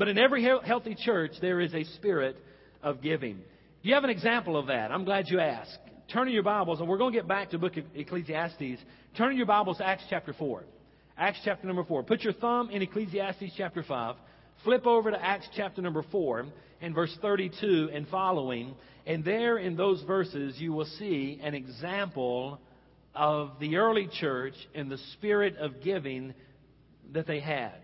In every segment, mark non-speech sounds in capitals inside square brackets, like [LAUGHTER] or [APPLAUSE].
But in every healthy church, there is a spirit of giving. Do you have an example of that? I'm glad you asked. Turn in your Bibles, and we're going to get back to book of Ecclesiastes. Turn in your Bibles to Acts chapter 4. Acts chapter number 4. Put your thumb in Ecclesiastes chapter 5. Flip over to Acts chapter number 4 and verse 32 and following. And there in those verses, you will see an example of the early church and the spirit of giving that they had.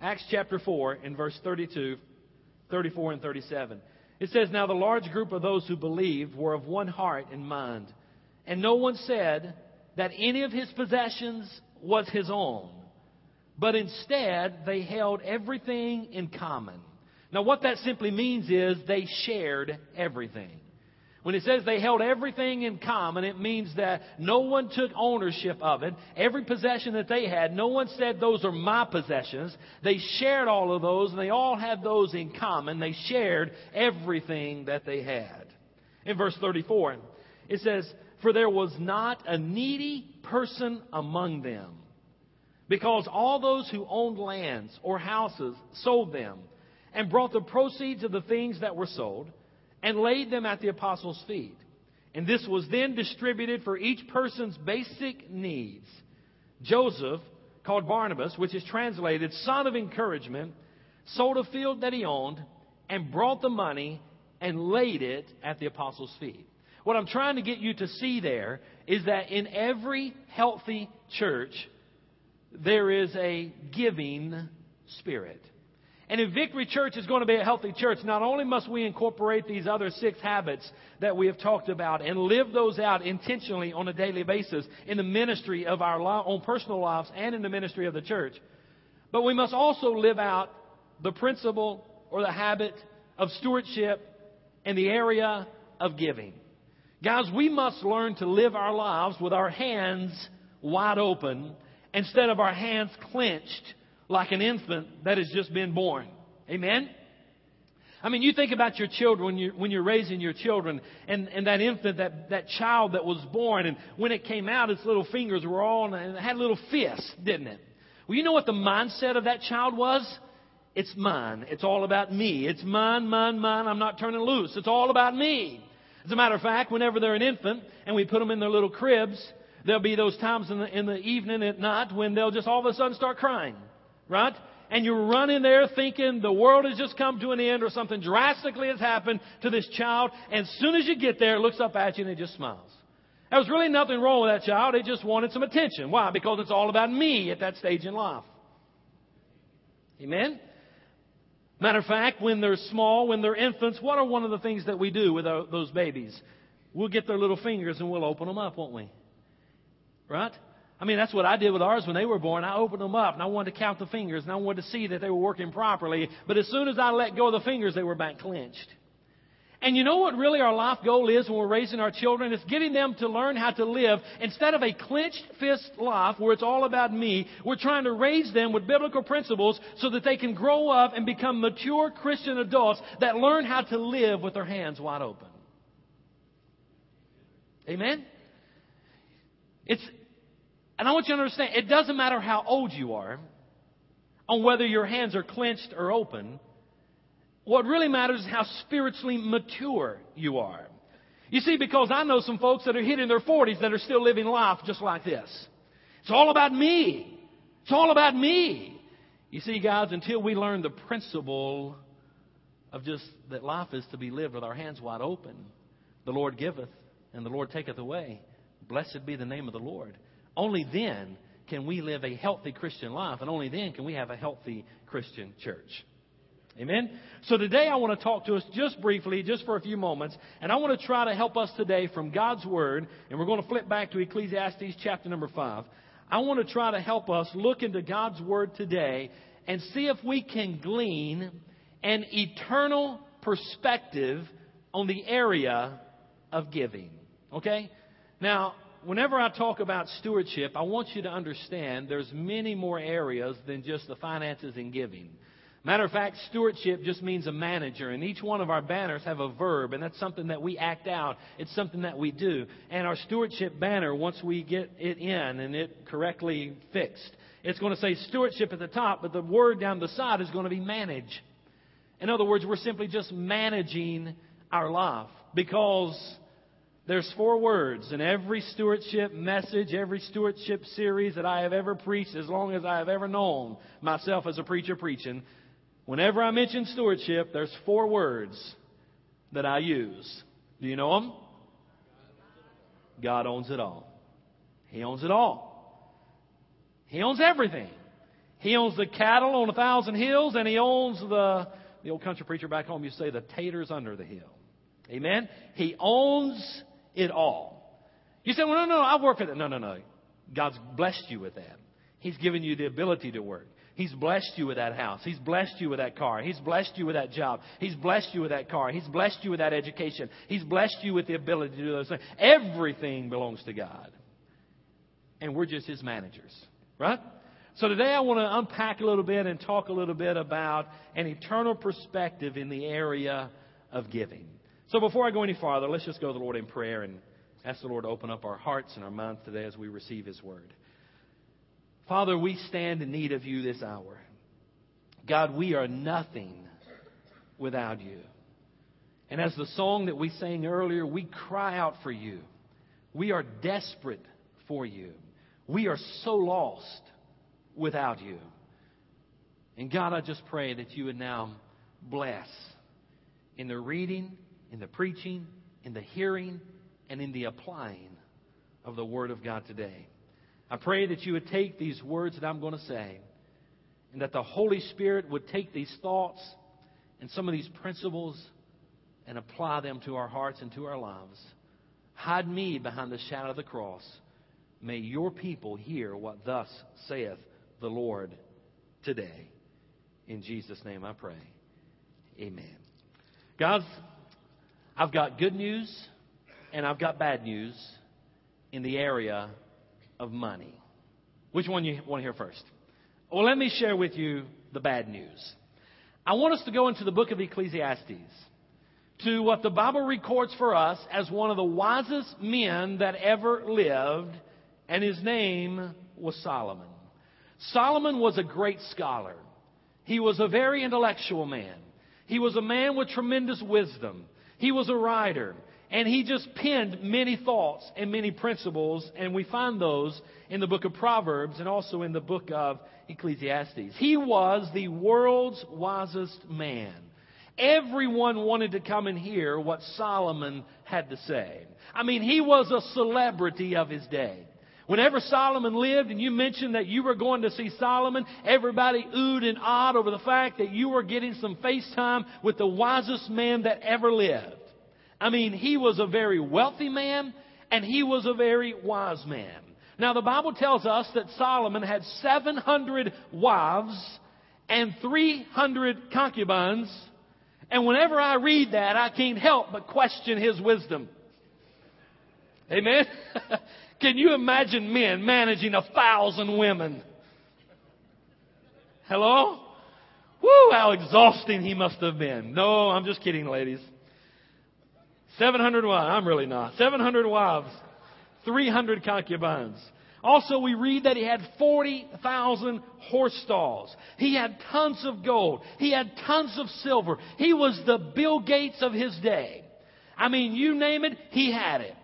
Acts chapter 4 in verse 32, 34, and 37. It says, Now the large group of those who believed were of one heart and mind. And no one said that any of his possessions was his own, but instead they held everything in common. Now, what that simply means is they shared everything. When it says they held everything in common, it means that no one took ownership of it. Every possession that they had, no one said those are my possessions. They shared all of those and they all had those in common. They shared everything that they had. In verse 34, it says, For there was not a needy person among them, because all those who owned lands or houses sold them and brought the proceeds of the things that were sold and laid them at the apostles' feet. And this was then distributed for each person's basic needs. Joseph, called Barnabas, which is translated son of encouragement, sold a field that he owned and brought the money and laid it at the apostles' feet. What I'm trying to get you to see there is that in every healthy church, there is a giving spirit. And if Victory Church is going to be a healthy church, not only must we incorporate these other six habits that we have talked about and live those out intentionally on a daily basis in the ministry of our own personal lives and in the ministry of the church, but we must also live out the principle or the habit of stewardship in the area of giving. Guys, we must learn to live our lives with our hands wide open instead of our hands clenched like an infant that has just been born. Amen? I mean, you think about your children when you're, when you're raising your children and, and that infant, that, that child that was born, and when it came out, its little fingers were all, and it had little fists, didn't it? Well, you know what the mindset of that child was? It's mine. It's all about me. It's mine, mine, mine. I'm not turning loose. It's all about me. As a matter of fact, whenever they're an infant and we put them in their little cribs, there'll be those times in the, in the evening at night when they'll just all of a sudden start crying right? And you run in there thinking the world has just come to an end or something drastically has happened to this child. And as soon as you get there, it looks up at you and it just smiles. There was really nothing wrong with that child. It just wanted some attention. Why? Because it's all about me at that stage in life. Amen? Matter of fact, when they're small, when they're infants, what are one of the things that we do with our, those babies? We'll get their little fingers and we'll open them up, won't we? Right? I mean, that's what I did with ours when they were born. I opened them up and I wanted to count the fingers and I wanted to see that they were working properly. But as soon as I let go of the fingers, they were back clenched. And you know what really our life goal is when we're raising our children? It's getting them to learn how to live instead of a clenched fist life where it's all about me. We're trying to raise them with biblical principles so that they can grow up and become mature Christian adults that learn how to live with their hands wide open. Amen? It's, and I want you to understand, it doesn't matter how old you are, on whether your hands are clenched or open. What really matters is how spiritually mature you are. You see, because I know some folks that are hitting their 40s that are still living life just like this. It's all about me. It's all about me. You see, guys, until we learn the principle of just that life is to be lived with our hands wide open, the Lord giveth and the Lord taketh away. Blessed be the name of the Lord. Only then can we live a healthy Christian life, and only then can we have a healthy Christian church. Amen? So today I want to talk to us just briefly, just for a few moments, and I want to try to help us today from God's Word, and we're going to flip back to Ecclesiastes chapter number 5. I want to try to help us look into God's Word today and see if we can glean an eternal perspective on the area of giving. Okay? Now, whenever I talk about stewardship, I want you to understand there's many more areas than just the finances and giving. Matter of fact, stewardship just means a manager, and each one of our banners have a verb, and that's something that we act out. It's something that we do. And our stewardship banner, once we get it in and it correctly fixed, It's going to say stewardship at the top, but the word down the side is going to be manage. In other words, we're simply just managing our life because there's four words in every stewardship message, every stewardship series that I have ever preached, as long as I have ever known myself as a preacher preaching. Whenever I mention stewardship, there's four words that I use. Do you know them? God owns it all. He owns it all. He owns everything. He owns the cattle on a thousand hills, and he owns the the old country preacher back home you say the taters under the hill. Amen. He owns it all. You say, well, no, no, I work for that. No, no, no. God's blessed you with that. He's given you the ability to work. He's blessed you with that house. He's blessed you with that car. He's blessed you with that job. He's blessed you with that car. He's blessed you with that education. He's blessed you with the ability to do those things. Everything belongs to God. And we're just His managers. Right? So today I want to unpack a little bit and talk a little bit about an eternal perspective in the area of giving. So before I go any farther, let's just go to the Lord in prayer and ask the Lord to open up our hearts and our minds today as we receive His Word. Father, we stand in need of you this hour. God, we are nothing without you. And as the song that we sang earlier, we cry out for you. We are desperate for you. We are so lost without you. And God, I just pray that you would now bless in the reading, in the preaching, in the hearing, and in the applying of the Word of God today. I pray that you would take these words that I'm going to say and that the Holy Spirit would take these thoughts and some of these principles and apply them to our hearts and to our lives. Hide me behind the shadow of the cross. May your people hear what thus saith the Lord today. In Jesus' name I pray. Amen. Guys, I've got good news and I've got bad news in the area of money. Which one you want to hear first? Well, let me share with you the bad news. I want us to go into the book of Ecclesiastes to what the Bible records for us as one of the wisest men that ever lived, and his name was Solomon. Solomon was a great scholar. He was a very intellectual man. He was a man with tremendous wisdom. He was a writer. And he just penned many thoughts and many principles, and we find those in the book of Proverbs and also in the book of Ecclesiastes. He was the world's wisest man. Everyone wanted to come and hear what Solomon had to say. I mean, he was a celebrity of his day. Whenever Solomon lived and you mentioned that you were going to see Solomon, everybody oohed and awed over the fact that you were getting some face time with the wisest man that ever lived. I mean, he was a very wealthy man and he was a very wise man. Now, the Bible tells us that Solomon had 700 wives and 300 concubines. And whenever I read that, I can't help but question his wisdom. Amen? [LAUGHS] Can you imagine men managing a thousand women? Hello? Woo, how exhausting he must have been. No, I'm just kidding, ladies. 700 wives. I'm really not. 700 wives. 300 concubines. Also, we read that he had 40,000 horse stalls. He had tons of gold. He had tons of silver. He was the Bill Gates of his day. I mean, you name it, he had it.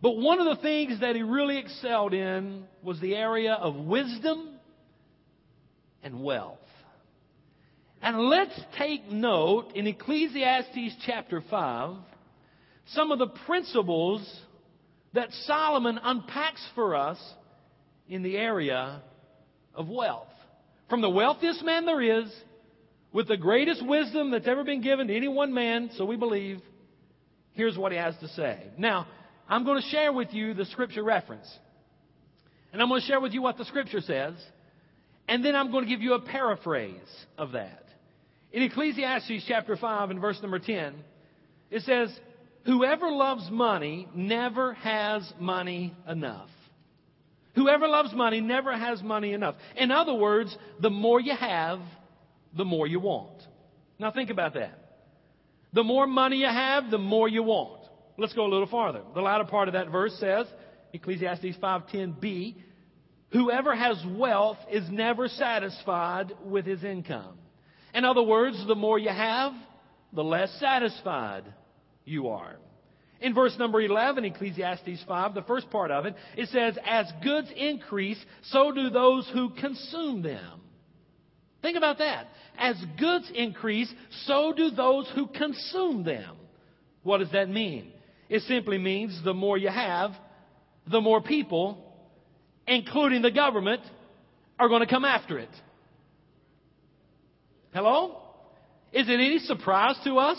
But one of the things that he really excelled in was the area of wisdom and wealth. And let's take note in Ecclesiastes chapter 5 some of the principles that Solomon unpacks for us in the area of wealth. From the wealthiest man there is, with the greatest wisdom that's ever been given to any one man, so we believe, here's what he has to say. Now, I'm going to share with you the scripture reference. And I'm going to share with you what the scripture says. And then I'm going to give you a paraphrase of that. In Ecclesiastes chapter 5 and verse number 10, it says, Whoever loves money never has money enough. Whoever loves money never has money enough. In other words, the more you have, the more you want. Now think about that. The more money you have, the more you want. Let's go a little farther. The latter part of that verse says, Ecclesiastes 5:10b, Whoever has wealth is never satisfied with his income. In other words, the more you have, the less satisfied you are. In verse number 11, Ecclesiastes 5, the first part of it, it says, As goods increase, so do those who consume them. Think about that. As goods increase, so do those who consume them. What does that mean? It simply means the more you have, the more people, including the government, are going to come after it. Hello? Is it any surprise to us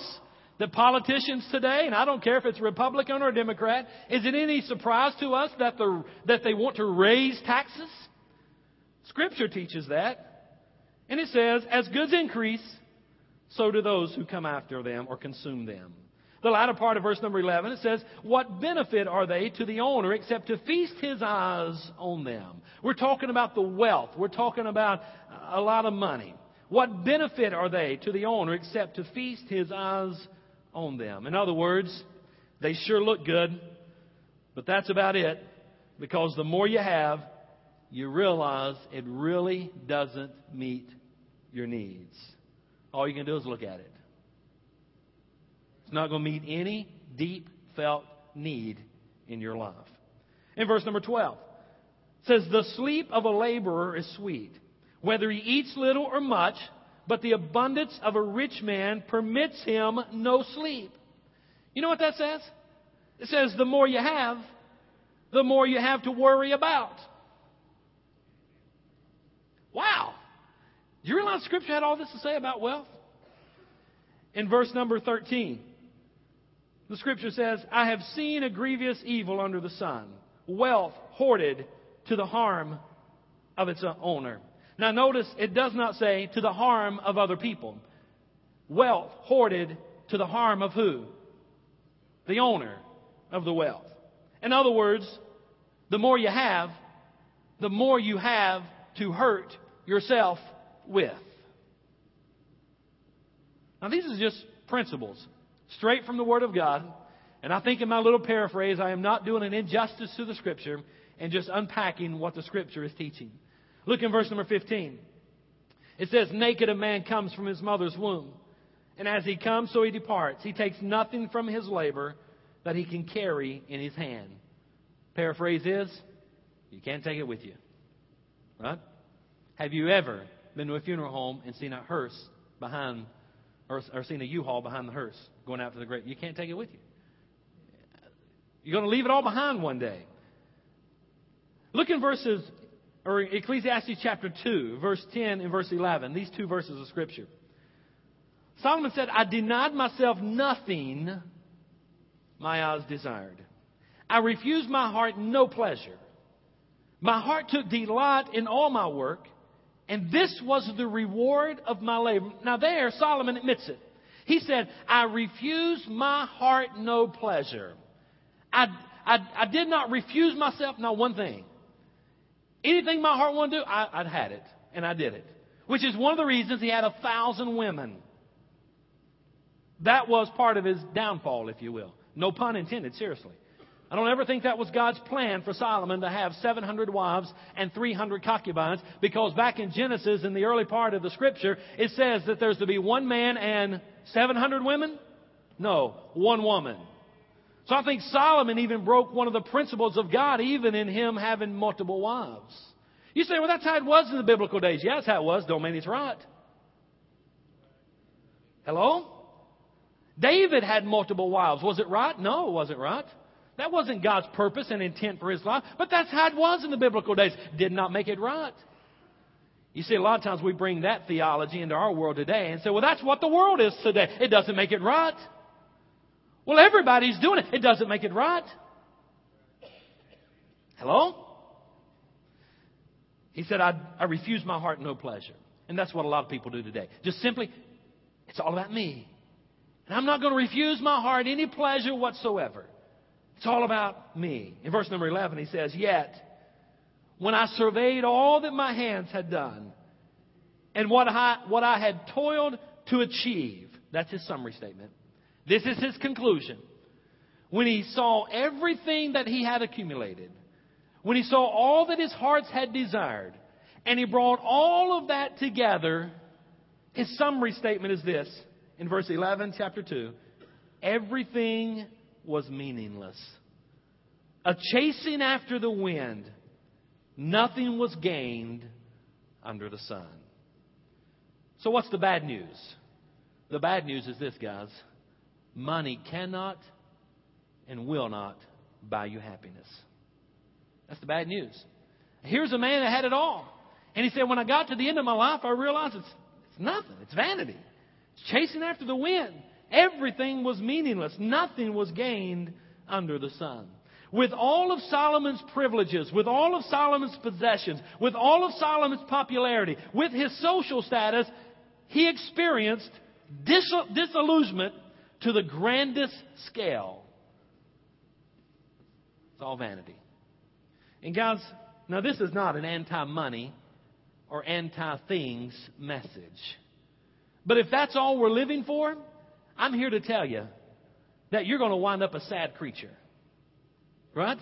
that politicians today, and I don't care if it's Republican or Democrat, is it any surprise to us that, the, that they want to raise taxes? Scripture teaches that. And it says, as goods increase, so do those who come after them or consume them. The latter part of verse number 11, it says, What benefit are they to the owner except to feast his eyes on them? We're talking about the wealth. We're talking about a lot of money. What benefit are they to the owner except to feast his eyes on them? In other words, they sure look good, but that's about it. Because the more you have, you realize it really doesn't meet your needs. All you can do is look at it. It's not going to meet any deep felt need in your life. In verse number 12, it says, The sleep of a laborer is sweet, whether he eats little or much, but the abundance of a rich man permits him no sleep. You know what that says? It says, The more you have, the more you have to worry about. Wow. Do you realize Scripture had all this to say about wealth? In verse number 13, the scripture says, I have seen a grievous evil under the sun, wealth hoarded to the harm of its owner. Now notice it does not say to the harm of other people. Wealth hoarded to the harm of who? The owner of the wealth. In other words, the more you have, the more you have to hurt yourself with. Now these are just principles straight from the Word of God. And I think in my little paraphrase, I am not doing an injustice to the Scripture and just unpacking what the Scripture is teaching. Look in verse number 15. It says, Naked a man comes from his mother's womb. And as he comes, so he departs. He takes nothing from his labor that he can carry in his hand. Paraphrase is, you can't take it with you. Right? Have you ever been to a funeral home and seen a hearse behind or, or seen a U-Haul behind the hearse going out to the grave. You can't take it with you. You're going to leave it all behind one day. Look in verses, or Ecclesiastes chapter 2, verse 10 and verse 11, these two verses of Scripture. Solomon said, I denied myself nothing my eyes desired. I refused my heart no pleasure. My heart took delight in all my work and this was the reward of my labor. Now, there, Solomon admits it. He said, I refuse my heart no pleasure. I, I, I did not refuse myself not one thing. Anything my heart wanted to do, I, I'd had it. And I did it. Which is one of the reasons he had a thousand women. That was part of his downfall, if you will. No pun intended, seriously. I don't ever think that was God's plan for Solomon to have 700 wives and 300 concubines because back in Genesis, in the early part of the scripture, it says that there's to be one man and 700 women? No, one woman. So I think Solomon even broke one of the principles of God, even in him having multiple wives. You say, well, that's how it was in the biblical days. Yeah, that's how it was. Don't mean it's right. Hello? David had multiple wives. Was it right? No, it wasn't right. That wasn't God's purpose and intent for his life, but that's how it was in the biblical days. Did not make it right. You see, a lot of times we bring that theology into our world today and say, well, that's what the world is today. It doesn't make it right. Well, everybody's doing it. It doesn't make it right. Hello? He said, I, I refuse my heart no pleasure. And that's what a lot of people do today. Just simply, it's all about me. And I'm not going to refuse my heart any pleasure whatsoever. It's all about me. In verse number 11, he says, Yet, when I surveyed all that my hands had done and what I, what I had toiled to achieve, that's his summary statement. This is his conclusion. When he saw everything that he had accumulated, when he saw all that his hearts had desired, and he brought all of that together, his summary statement is this in verse 11, chapter 2 everything was meaningless. A chasing after the wind, nothing was gained under the sun. So, what's the bad news? The bad news is this, guys money cannot and will not buy you happiness. That's the bad news. Here's a man that had it all. And he said, When I got to the end of my life, I realized it's, it's nothing. It's vanity. It's chasing after the wind. Everything was meaningless. Nothing was gained under the sun. With all of Solomon's privileges, with all of Solomon's possessions, with all of Solomon's popularity, with his social status, he experienced disillusionment to the grandest scale. It's all vanity. And guys, now this is not an anti money or anti things message. But if that's all we're living for, I'm here to tell you that you're going to wind up a sad creature. Right?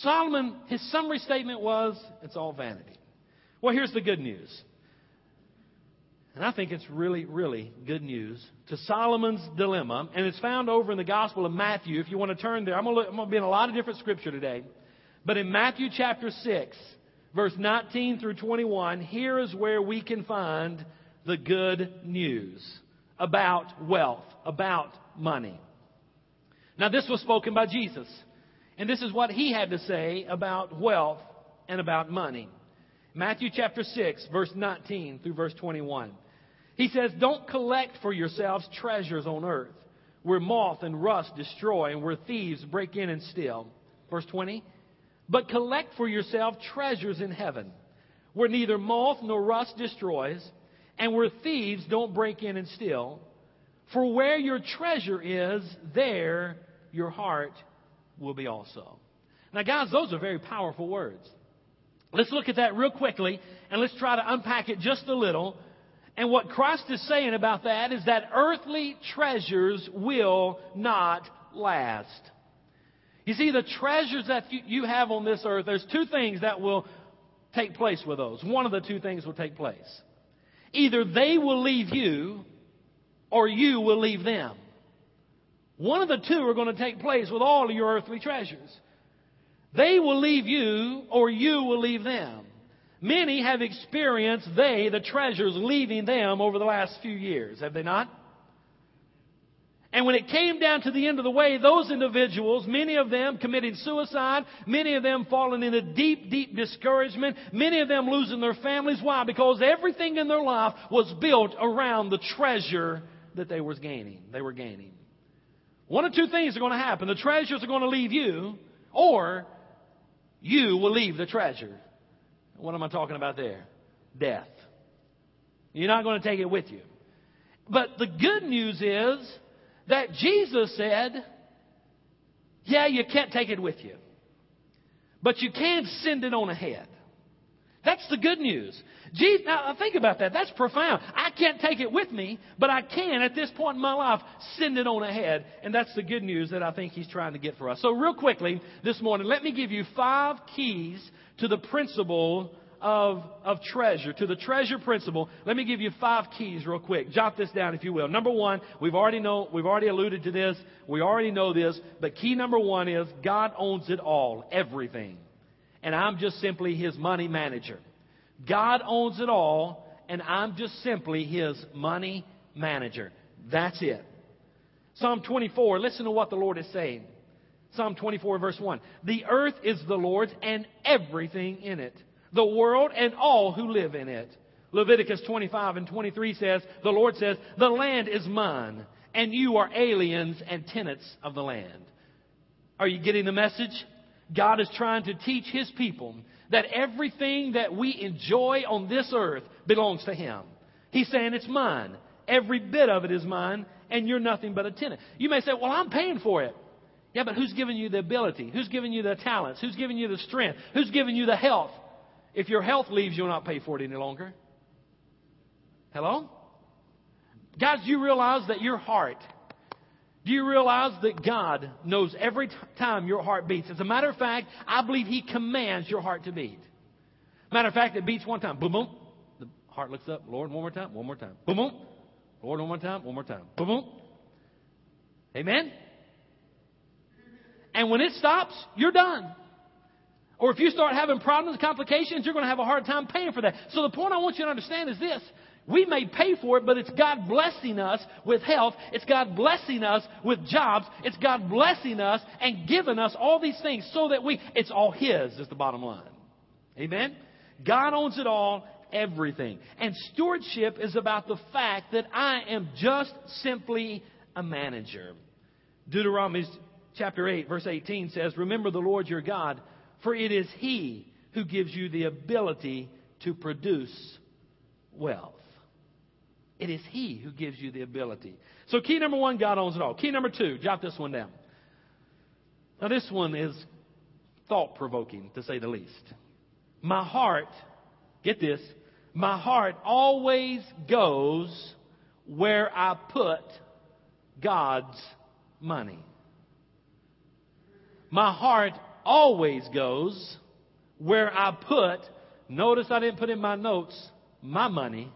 Solomon, his summary statement was, it's all vanity. Well, here's the good news. And I think it's really, really good news to Solomon's dilemma. And it's found over in the Gospel of Matthew. If you want to turn there, I'm going to, I'm going to be in a lot of different scripture today. But in Matthew chapter 6, verse 19 through 21, here is where we can find the good news about wealth, about money. Now, this was spoken by Jesus. And this is what he had to say about wealth and about money. Matthew chapter 6, verse 19 through verse 21. He says, Don't collect for yourselves treasures on earth, where moth and rust destroy and where thieves break in and steal. Verse 20. But collect for yourself treasures in heaven, where neither moth nor rust destroys, and where thieves don't break in and steal. For where your treasure is, there your heart will be also. Now, guys, those are very powerful words. Let's look at that real quickly and let's try to unpack it just a little and what Christ is saying about that is that earthly treasures will not last. You see, the treasures that you have on this earth, there's two things that will take place with those. One of the two things will take place. Either they will leave you or you will leave them. One of the two are going to take place with all of your earthly treasures. They will leave you or you will leave them. Many have experienced they, the treasures, leaving them over the last few years, have they not? And when it came down to the end of the way, those individuals, many of them committing suicide, many of them falling into deep, deep discouragement, many of them losing their families. Why? Because everything in their life was built around the treasure that they were gaining. They were gaining. One of two things are going to happen. The treasures are going to leave you, or you will leave the treasure. What am I talking about there? Death. You're not going to take it with you. But the good news is that Jesus said, yeah, you can't take it with you. But you can send it on ahead. That's the good news. Jesus, now think about that. That's profound. I can't take it with me, but I can at this point in my life send it on ahead. And that's the good news that I think he's trying to get for us. So real quickly this morning, let me give you five keys to the principle of, of treasure, to the treasure principle, let me give you five keys real quick. Jot this down if you will. Number one, we've already know, we've already alluded to this. We already know this, but key number one is God owns it all, everything. And I'm just simply His money manager. God owns it all, and I'm just simply His money manager. That's it. Psalm 24, listen to what the Lord is saying. Psalm 24, verse 1. The earth is the Lord's and everything in it, the world and all who live in it. Leviticus 25 and 23 says, The Lord says, The land is mine, and you are aliens and tenants of the land. Are you getting the message? God is trying to teach His people that everything that we enjoy on this earth belongs to Him. He's saying it's mine. Every bit of it is mine, and you're nothing but a tenant. You may say, Well, I'm paying for it. Yeah, but who's giving you the ability? Who's giving you the talents? Who's giving you the strength? Who's giving you the health? If your health leaves, you'll not pay for it any longer. Hello? Guys, do you realize that your heart, Do you realize that God knows every t- time your heart beats? As a matter of fact, I believe He commands your heart to beat. Matter of fact, it beats one time. Boom, boom. The heart looks up. Lord, one more time. One more time. Boom, boom. Lord, one more time. One more time. Boom, boom. Amen? And when it stops, you're done. Or if you start having problems, complications, you're going to have a hard time paying for that. So the point I want you to understand is this. We may pay for it, but it's God blessing us with health. It's God blessing us with jobs. It's God blessing us and giving us all these things so that we, it's all His is the bottom line. Amen? God owns it all, everything. And stewardship is about the fact that I am just simply a manager. Deuteronomy chapter 8, verse 18 says, Remember the Lord your God, for it is He who gives you the ability to produce wealth. It is He who gives you the ability. So, key number one, God owns it all. Key number two, jot this one down. Now, this one is thought provoking, to say the least. My heart, get this, my heart always goes where I put God's money. My heart always goes where I put, notice I didn't put in my notes, my money,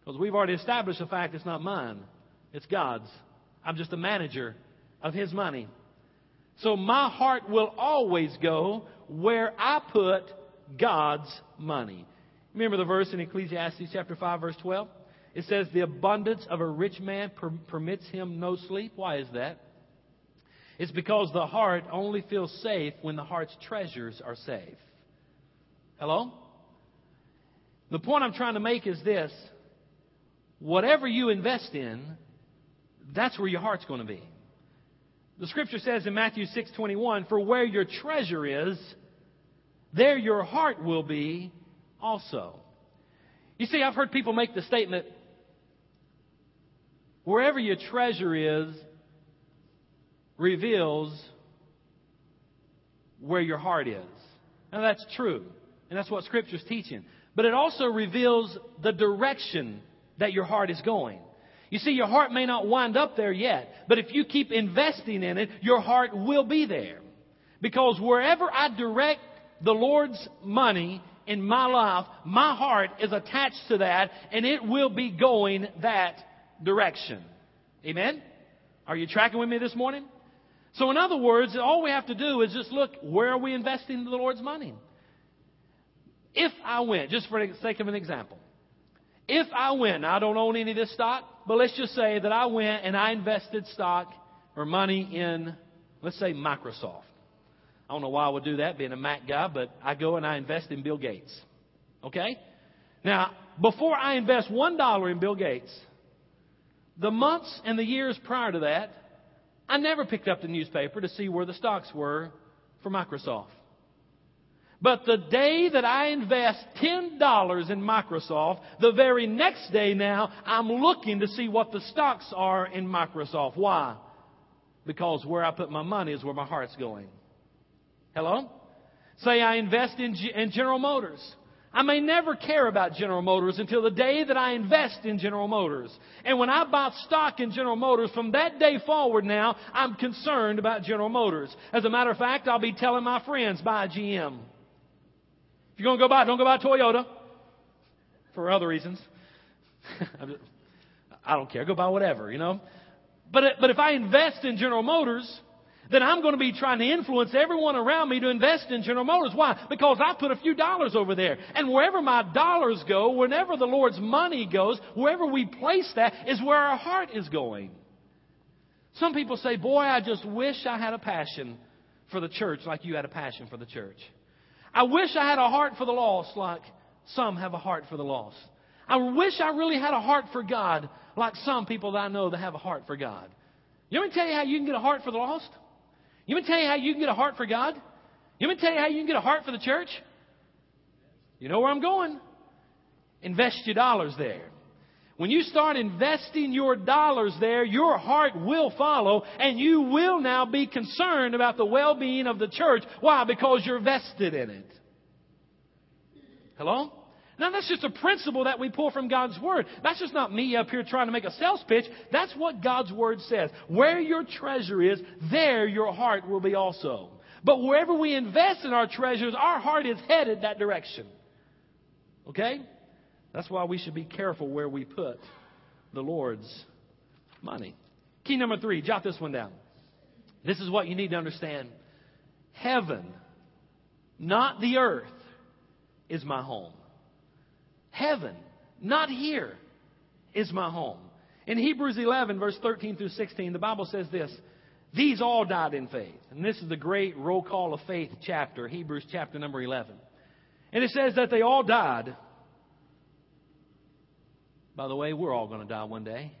because we've already established the fact it's not mine, it's God's. I'm just a manager of His money. So my heart will always go where I put God's money. Remember the verse in Ecclesiastes chapter 5 verse 12? It says, the abundance of a rich man per- permits him no sleep. Why is that? It's because the heart only feels safe when the heart's treasures are safe. Hello? The point I'm trying to make is this. Whatever you invest in, that's where your heart's going to be. The scripture says in Matthew 6:21, "For where your treasure is, there your heart will be also." You see, I've heard people make the statement, wherever your treasure is reveals where your heart is. Now that's true. And that's what Scripture's teaching. But it also reveals the direction that your heart is going. You see, your heart may not wind up there yet, but if you keep investing in it, your heart will be there. Because wherever I direct the Lord's money in my life, my heart is attached to that, and it will be going that direction. Amen? Are you tracking with me this morning? So, in other words, all we have to do is just look where are we investing the Lord's money? If I went, just for the sake of an example, if I went, I don't own any of this stock, but let's just say that I went and I invested stock or money in, let's say, Microsoft. I don't know why I would do that, being a Mac guy, but I go and I invest in Bill Gates. Okay? Now, before I invest one dollar in Bill Gates, the months and the years prior to that, I never picked up the newspaper to see where the stocks were for Microsoft. But the day that I invest $10 in Microsoft, the very next day now, I'm looking to see what the stocks are in Microsoft. Why? Because where I put my money is where my heart's going. Hello? Say I invest in, in General Motors. I may never care about General Motors until the day that I invest in General Motors. And when I buy stock in General Motors, from that day forward now, I'm concerned about General Motors. As a matter of fact, I'll be telling my friends, buy GM. If you're going to go buy, don't go buy Toyota. For other reasons. [LAUGHS] I don't care. Go buy whatever, you know. But, but if I invest in General Motors, then I'm going to be trying to influence everyone around me to invest in General Motors. Why? Because I put a few dollars over there. And wherever my dollars go, whenever the Lord's money goes, wherever we place that is where our heart is going. Some people say, Boy, I just wish I had a passion for the church like you had a passion for the church. I wish I had a heart for the lost like some have a heart for the lost. I wish I really had a heart for God like some people that I know that have a heart for God. You want me to tell you how you can get a heart for the lost? You want me to tell you how you can get a heart for God? You want me to tell you how you can get a heart for the church? You know where I'm going. Invest your dollars there. When you start investing your dollars there, your heart will follow and you will now be concerned about the well-being of the church. Why? Because you're vested in it. Hello? Now, that's just a principle that we pull from God's Word. That's just not me up here trying to make a sales pitch. That's what God's Word says. Where your treasure is, there your heart will be also. But wherever we invest in our treasures, our heart is headed that direction. Okay? That's why we should be careful where we put the Lord's money. Key number three, jot this one down. This is what you need to understand. Heaven, not the earth, is my home. Heaven, not here, is my home. In Hebrews 11, verse 13 through 16, the Bible says this These all died in faith. And this is the great roll call of faith chapter, Hebrews chapter number 11. And it says that they all died. By the way, we're all going to die one day.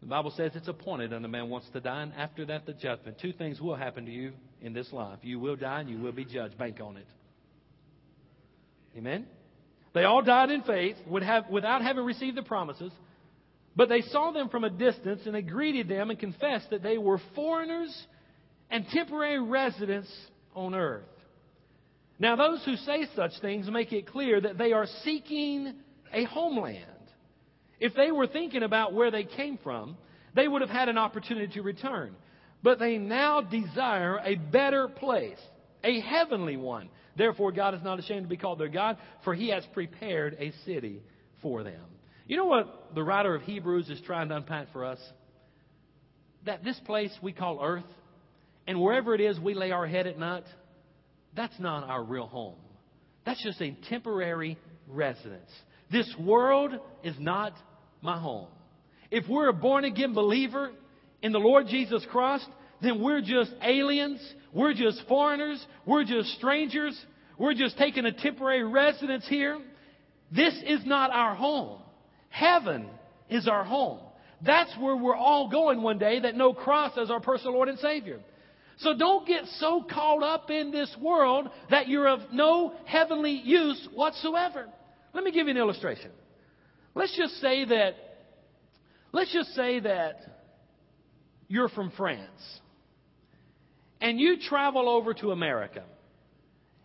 The Bible says it's appointed unto man wants to die, and after that, the judgment. Two things will happen to you in this life. You will die and you will be judged. Bank on it. Amen? They all died in faith without having received the promises, but they saw them from a distance and they greeted them and confessed that they were foreigners and temporary residents on earth. Now, those who say such things make it clear that they are seeking a homeland. If they were thinking about where they came from, they would have had an opportunity to return. But they now desire a better place, a heavenly one. Therefore, God is not ashamed to be called their God, for he has prepared a city for them. You know what the writer of Hebrews is trying to unpack for us? That this place we call earth, and wherever it is we lay our head at night, that's not our real home. That's just a temporary residence. This world is not my home. If we're a born again believer in the Lord Jesus Christ, then we're just aliens. We're just foreigners. We're just strangers. We're just taking a temporary residence here. This is not our home. Heaven is our home. That's where we're all going one day that know Christ as our personal Lord and Savior. So don't get so caught up in this world that you're of no heavenly use whatsoever. Let me give you an illustration. Let's just say that let's just say that you're from France and you travel over to America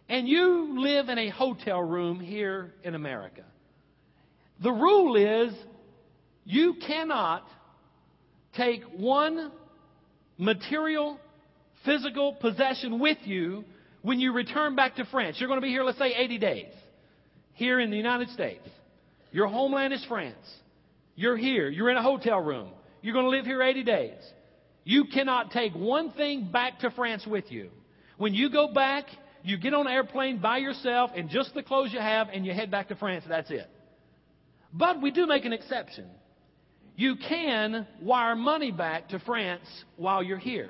and you live in a hotel room here in America. The rule is you cannot take one material, physical possession with you when you return back to France. You're going to be here, let's say, 80 days here in the United States. Your homeland is France. You're here. You're in a hotel room. You're going to live here 80 days. You cannot take one thing back to France with you. When you go back, you get on an airplane by yourself and just the clothes you have and you head back to France. That's it. But we do make an exception. You can wire money back to France while you're here.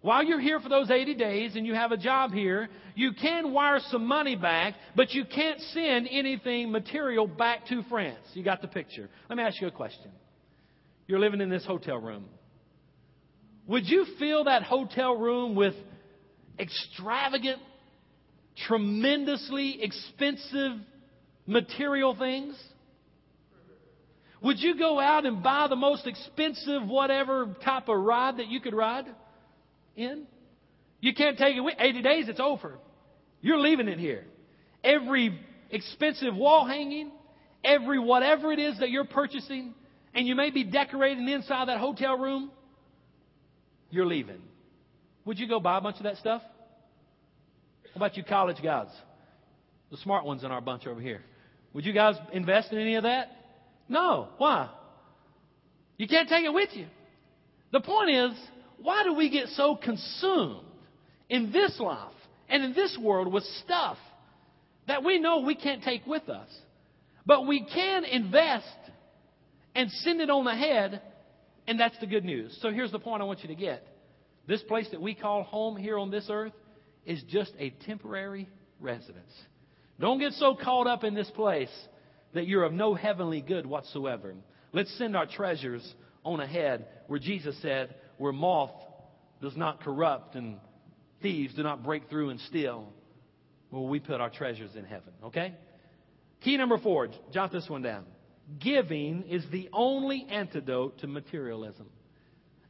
While you're here for those 80 days and you have a job here, you can wire some money back, but you can't send anything material back to France. You got the picture. Let me ask you a question. You're living in this hotel room. Would you fill that hotel room with extravagant, tremendously expensive material things? Would you go out and buy the most expensive, whatever type of ride that you could ride? in. You can't take it with 80 days, it's over. You're leaving it here. Every expensive wall hanging, every whatever it is that you're purchasing, and you may be decorating inside that hotel room, you're leaving. Would you go buy a bunch of that stuff? How about you college guys? The smart ones in our bunch over here. Would you guys invest in any of that? No. Why? You can't take it with you. The point is, why do we get so consumed in this life and in this world with stuff that we know we can't take with us? But we can invest and send it on ahead, and that's the good news. So here's the point I want you to get. This place that we call home here on this earth is just a temporary residence. Don't get so caught up in this place that you're of no heavenly good whatsoever. Let's send our treasures on ahead where Jesus said, where moth does not corrupt and thieves do not break through and steal, well, we put our treasures in heaven. Okay? Key number four, jot this one down. Giving is the only antidote to materialism.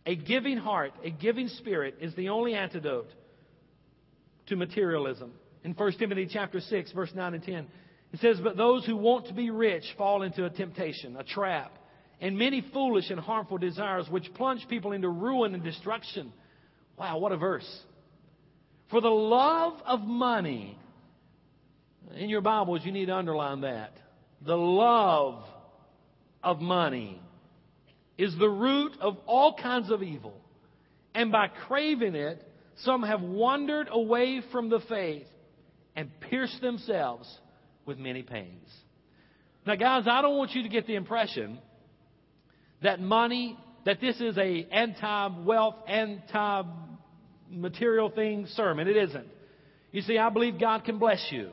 A giving heart, a giving spirit is the only antidote to materialism. In 1 Timothy chapter 6, verse 9 and 10, It says, But those who want to be rich fall into a temptation, a trap, and many foolish and harmful desires which plunge people into ruin and destruction. Wow, what a verse. For the love of money, in your Bibles, you need to underline that. The love of money is the root of all kinds of evil. And by craving it, some have wandered away from the faith and pierced themselves with many pains. Now, guys, I don't want you to get the impression that money, that this is a anti-wealth, anti-material thing sermon. It isn't. You see, I believe God can bless you.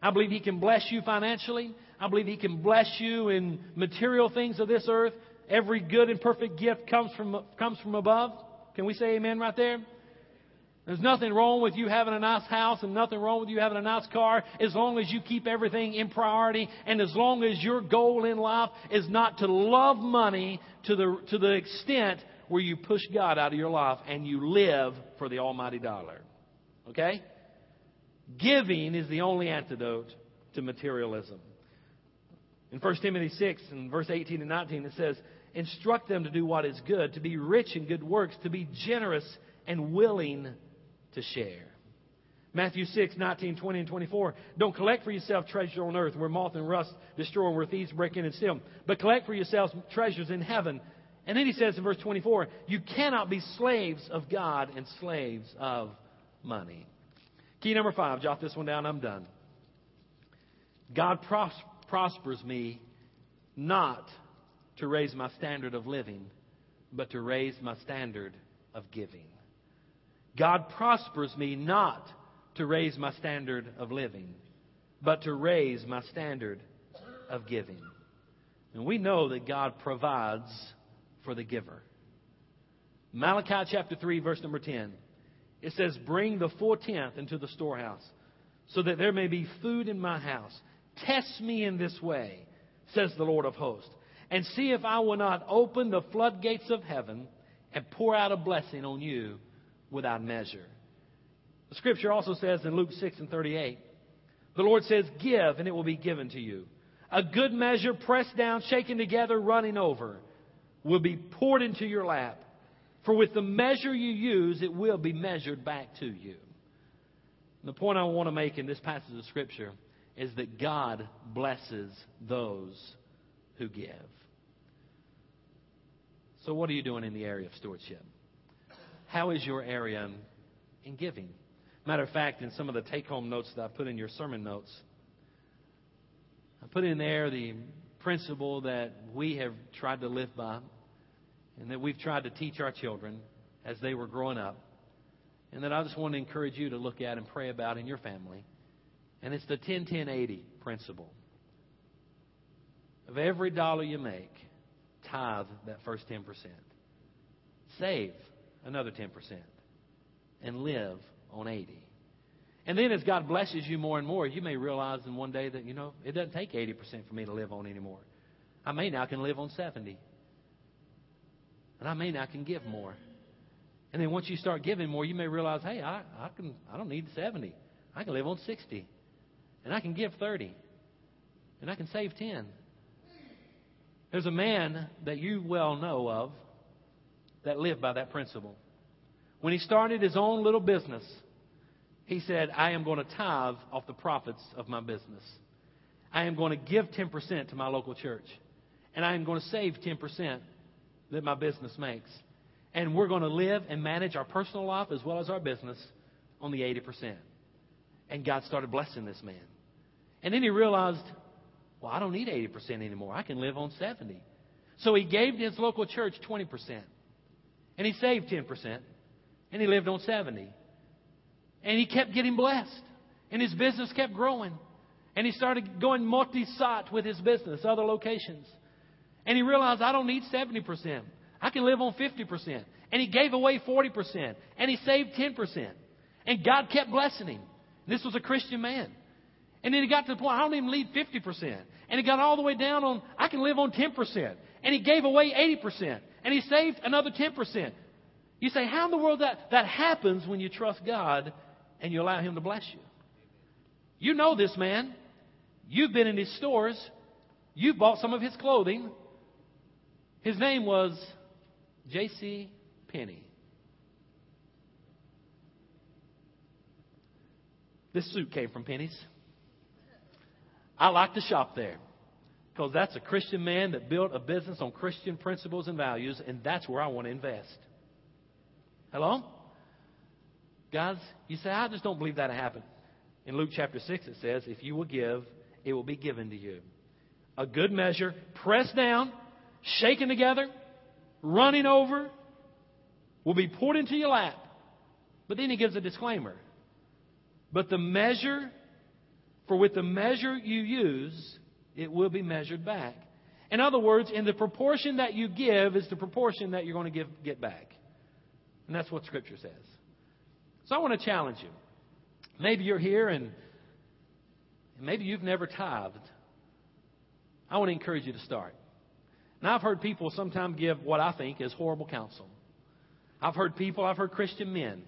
I believe He can bless you financially. I believe He can bless you in material things of this earth. Every good and perfect gift comes from, comes from above. Can we say amen right there? There's nothing wrong with you having a nice house and nothing wrong with you having a nice car as long as you keep everything in priority and as long as your goal in life is not to love money to the, to the extent where you push God out of your life and you live for the almighty dollar. Okay? Giving is the only antidote to materialism. In 1 Timothy 6 and verse 18 and 19 it says, Instruct them to do what is good, to be rich in good works, to be generous and willing to share. Matthew 6, 19, 20, and 24. Don't collect for yourself treasure on earth where moth and rust destroy and where thieves break in and steal. But collect for yourselves treasures in heaven. And then he says in verse 24, you cannot be slaves of God and slaves of money. Key number five, jot this one down, I'm done. God pros- prospers me not to raise my standard of living, but to raise my standard of giving. God prospers me not to raise my standard of living, but to raise my standard of giving. And we know that God provides for the giver. Malachi chapter 3, verse number 10. It says, Bring the full tenth into the storehouse, so that there may be food in my house. Test me in this way, says the Lord of hosts, and see if I will not open the floodgates of heaven and pour out a blessing on you without measure. The scripture also says in Luke 6 and 38, the Lord says, Give, and it will be given to you. A good measure, pressed down, shaken together, running over, will be poured into your lap. For with the measure you use, it will be measured back to you. And the point I want to make in this passage of Scripture is that God blesses those who give. So, what are you doing in the area of stewardship? How is your area in giving? Matter of fact, in some of the take home notes that I put in your sermon notes, I put in there the principle that we have tried to live by and that we've tried to teach our children as they were growing up, and that I just want to encourage you to look at and pray about in your family. And it's the 10 10 80 principle. Of every dollar you make, tithe that first 10%. Save another 10%, and live on 80. And then as God blesses you more and more, you may realize in one day that, you know, it doesn't take 80% for me to live on anymore. I may now can live on 70. And I may now can give more. And then once you start giving more, you may realize, hey, I, I can I don't need 70. I can live on 60. And I can give 30. And I can save 10. There's a man that you well know of that lived by that principle. When he started his own little business, he said, I am going to tithe off the profits of my business. I am going to give 10% to my local church. And I am going to save 10% that my business makes. And we're going to live and manage our personal life as well as our business on the 80%. And God started blessing this man. And then he realized, well, I don't need 80% anymore. I can live on 70. So he gave his local church 20%. And he saved 10%. And he lived on 70. And he kept getting blessed. And his business kept growing. And he started going multi site with his business, other locations. And he realized, I don't need 70%. I can live on 50%. And he gave away 40%. And he saved 10%. And God kept blessing him. This was a Christian man. And then he got to the point, I don't even need 50%. And he got all the way down on, I can live on 10%. And he gave away 80% and he saved another 10%. You say, how in the world that, that happens when you trust God and you allow Him to bless you? You know this man. You've been in his stores. You've bought some of his clothing. His name was J.C. Penney. This suit came from Penney's. I like to shop there because that's a Christian man that built a business on Christian principles and values, and that's where I want to invest. Hello? Guys, you say, I just don't believe that happened. In Luke chapter 6, it says, If you will give, it will be given to you. A good measure, pressed down, shaken together, running over, will be poured into your lap. But then he gives a disclaimer. But the measure, for with the measure you use, it will be measured back. In other words, in the proportion that you give is the proportion that you're going to give, get back. And that's what Scripture says. So I want to challenge you. Maybe you're here and maybe you've never tithed. I want to encourage you to start. Now, I've heard people sometimes give what I think is horrible counsel. I've heard people, I've heard Christian men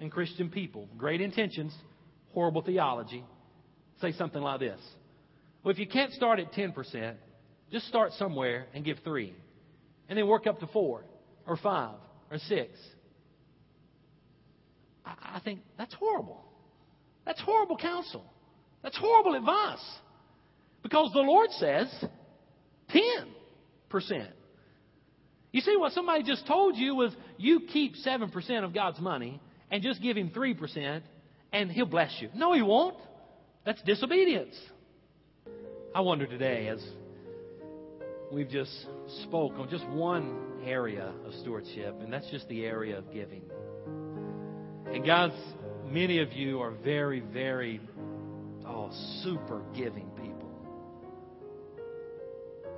and Christian people, great intentions, horrible theology, say something like this. Well, if you can't start at 10%, just start somewhere and give 3. And then work up to 4 or 5 or 6. I, I think that's horrible. That's horrible counsel. That's horrible advice. Because the Lord says 10%. You see, what somebody just told you was you keep 7% of God's money and just give Him 3% and He'll bless you. No, He won't. That's disobedience. I wonder today, as we've just spoke on just one area of stewardship, and that's just the area of giving. And God's, many of you are very, very, oh, super giving people.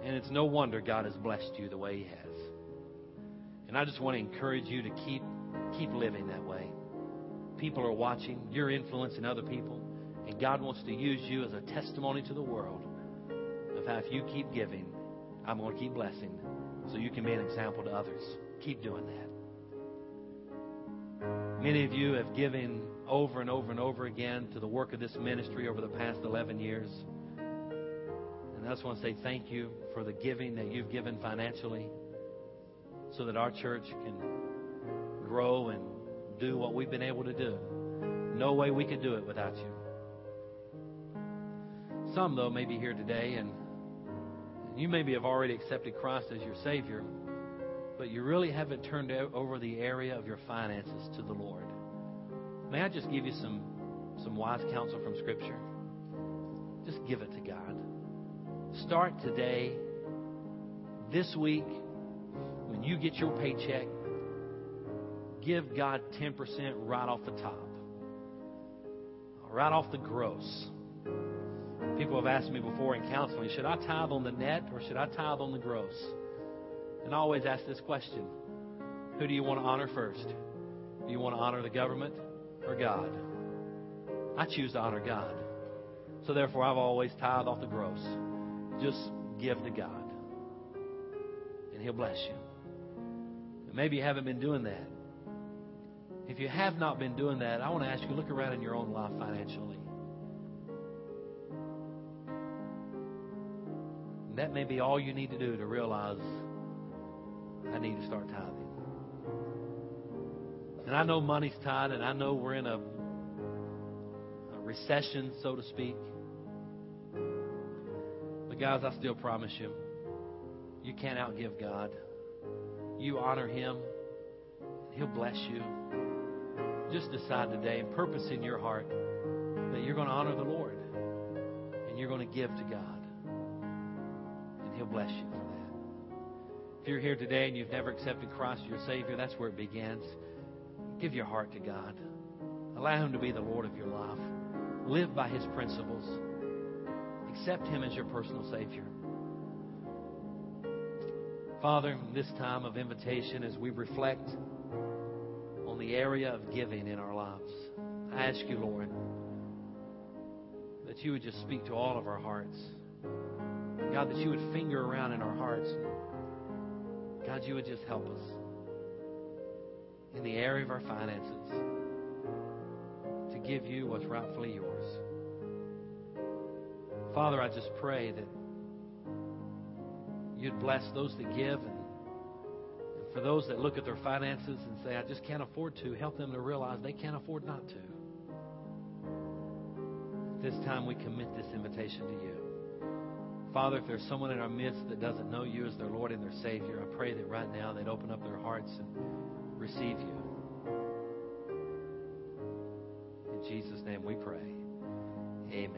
And it's no wonder God has blessed you the way He has. And I just want to encourage you to keep keep living that way. People are watching, you're influencing other people, and God wants to use you as a testimony to the world of how if you keep giving, I'm going to keep blessing so you can be an example to others. Keep doing that. Many of you have given over and over and over again to the work of this ministry over the past 11 years. And I just want to say thank you for the giving that you've given financially so that our church can grow and do what we've been able to do. No way we could do it without you. Some, though, may be here today and you maybe have already accepted Christ as your Savior, but you really haven't turned over the area of your finances to the Lord. May I just give you some, some wise counsel from Scripture? Just give it to God. Start today, this week, when you get your paycheck, give God 10% right off the top, right off the gross. People have asked me before in counseling, should I tithe on the net or should I tithe on the gross? And I always ask this question Who do you want to honor first? Do you want to honor the government or God? I choose to honor God. So therefore, I've always tithe off the gross. Just give to God, and He'll bless you. And maybe you haven't been doing that. If you have not been doing that, I want to ask you look around in your own life financially. That may be all you need to do to realize I need to start tithing. And I know money's tight, and I know we're in a, a recession, so to speak. But, guys, I still promise you, you can't outgive God. You honor Him, He'll bless you. Just decide today and purpose in your heart that you're going to honor the Lord and you're going to give to God. Bless you for that. If you're here today and you've never accepted Christ as your Savior, that's where it begins. Give your heart to God. Allow Him to be the Lord of your life. Live by His principles. Accept Him as your personal Savior. Father, this time of invitation, as we reflect on the area of giving in our lives, I ask you, Lord, that you would just speak to all of our hearts. God, that you would finger around in our hearts. God, you would just help us in the area of our finances to give you what's rightfully yours. Father, I just pray that you'd bless those that give and for those that look at their finances and say, I just can't afford to, help them to realize they can't afford not to. This time we commit this invitation to you. Father, if there's someone in our midst that doesn't know you as their Lord and their Savior, I pray that right now they'd open up their hearts and receive you. In Jesus' name we pray. Amen.